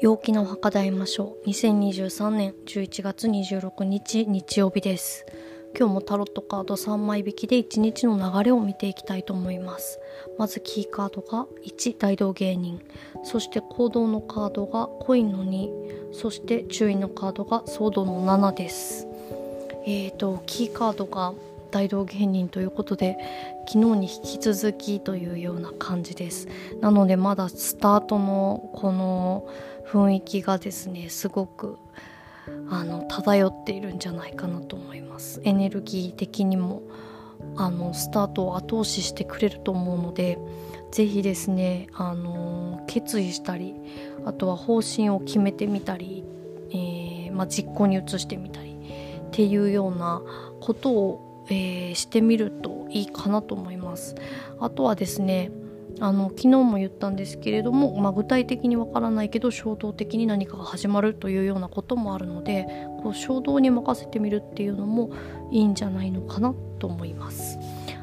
陽気なお墓で会いましょう。2023年11月26日日曜日です。今日もタロットカード3枚引きで1日の流れを見ていきたいと思います。まずキーカードが1大道芸人。そして行動のカードがコインの2そして注意のカードがソードの7です。えーとキーカードが大道芸人ということで昨日に引き続きというような感じです。なのでまだスタートのこの雰囲気がですねすごくあの漂っているんじゃないかなと思います。エネルギー的にもあのスタートを後押ししてくれると思うので是非ですねあの決意したりあとは方針を決めてみたり、えー、まあ、実行に移してみたりっていうようなことをえー、してみるといいかなと思いますあとはですねあの昨日も言ったんですけれども、まあ、具体的にわからないけど衝動的に何かが始まるというようなこともあるのでこう衝動に任せてみるっていうのもいいんじゃないのかなと思います。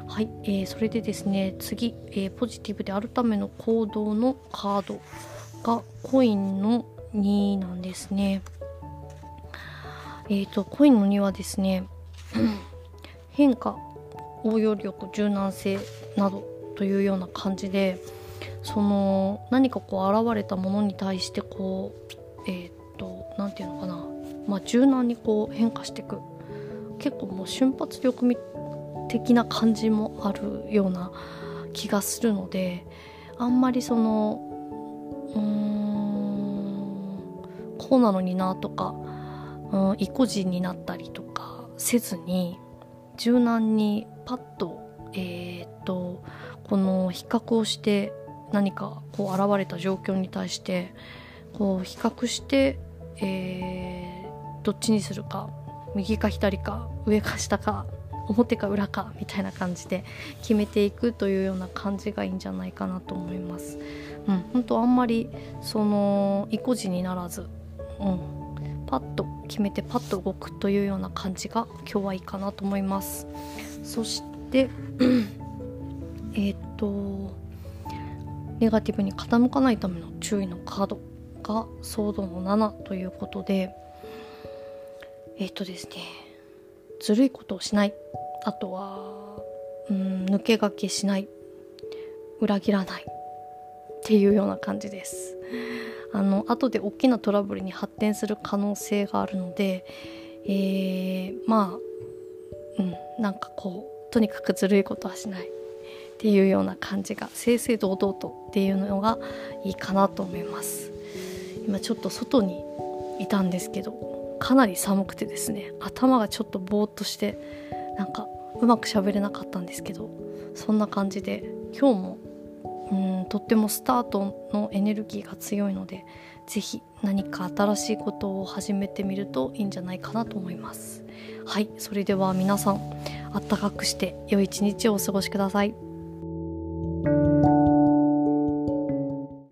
はい、えー、それでですね次、えー、ポジティブであるための行動のカードがコインの2なんですね。えっ、ー、とコインの2はですね変化応用力柔軟性などというような感じでその何かこう現れたものに対してこうえっ、と何て言うのかな、まあ、柔軟にこう変化していく。結構もう瞬発力的な感じもあるような気がするのであんまりそのうーんこうなのになとか、うん、意固地になったりとかせずに柔軟にパッと,、えーと、この比較をして何かこう現れた状況に対してこう比較して、えー、どっちにするか右か左か上か下か表か裏かみたいな感じで決めていくというような感じがいいんじゃないかなと思います。うん、本当あんまりその意固地にならず、うん、パッと決めてパッと動くというような感じが今日はいいかなと思います。そして えっとネガティブに傾かないための注意のカードがソードの7ということでえっとですねずるいことをしない。あとはうん抜け駆けしない。裏切らない。っていうような感じです。あの後で大きなトラブルに発展する可能性があるので、えー、まあうんなんかこうとにかくずるいことはしない。っていうような感じが正々堂々とっていうのがいいかなと思います。今ちょっと外にいたんですけどかなり寒くてですね頭がちょっとぼーっとしてなんかうまく喋れなかったんですけどそんな感じで今日もうんとってもスタートのエネルギーが強いので是非何か新しいことを始めてみるといいんじゃないかなと思います。はいそれでは皆さんあったかくして良い一日をお過ごしください。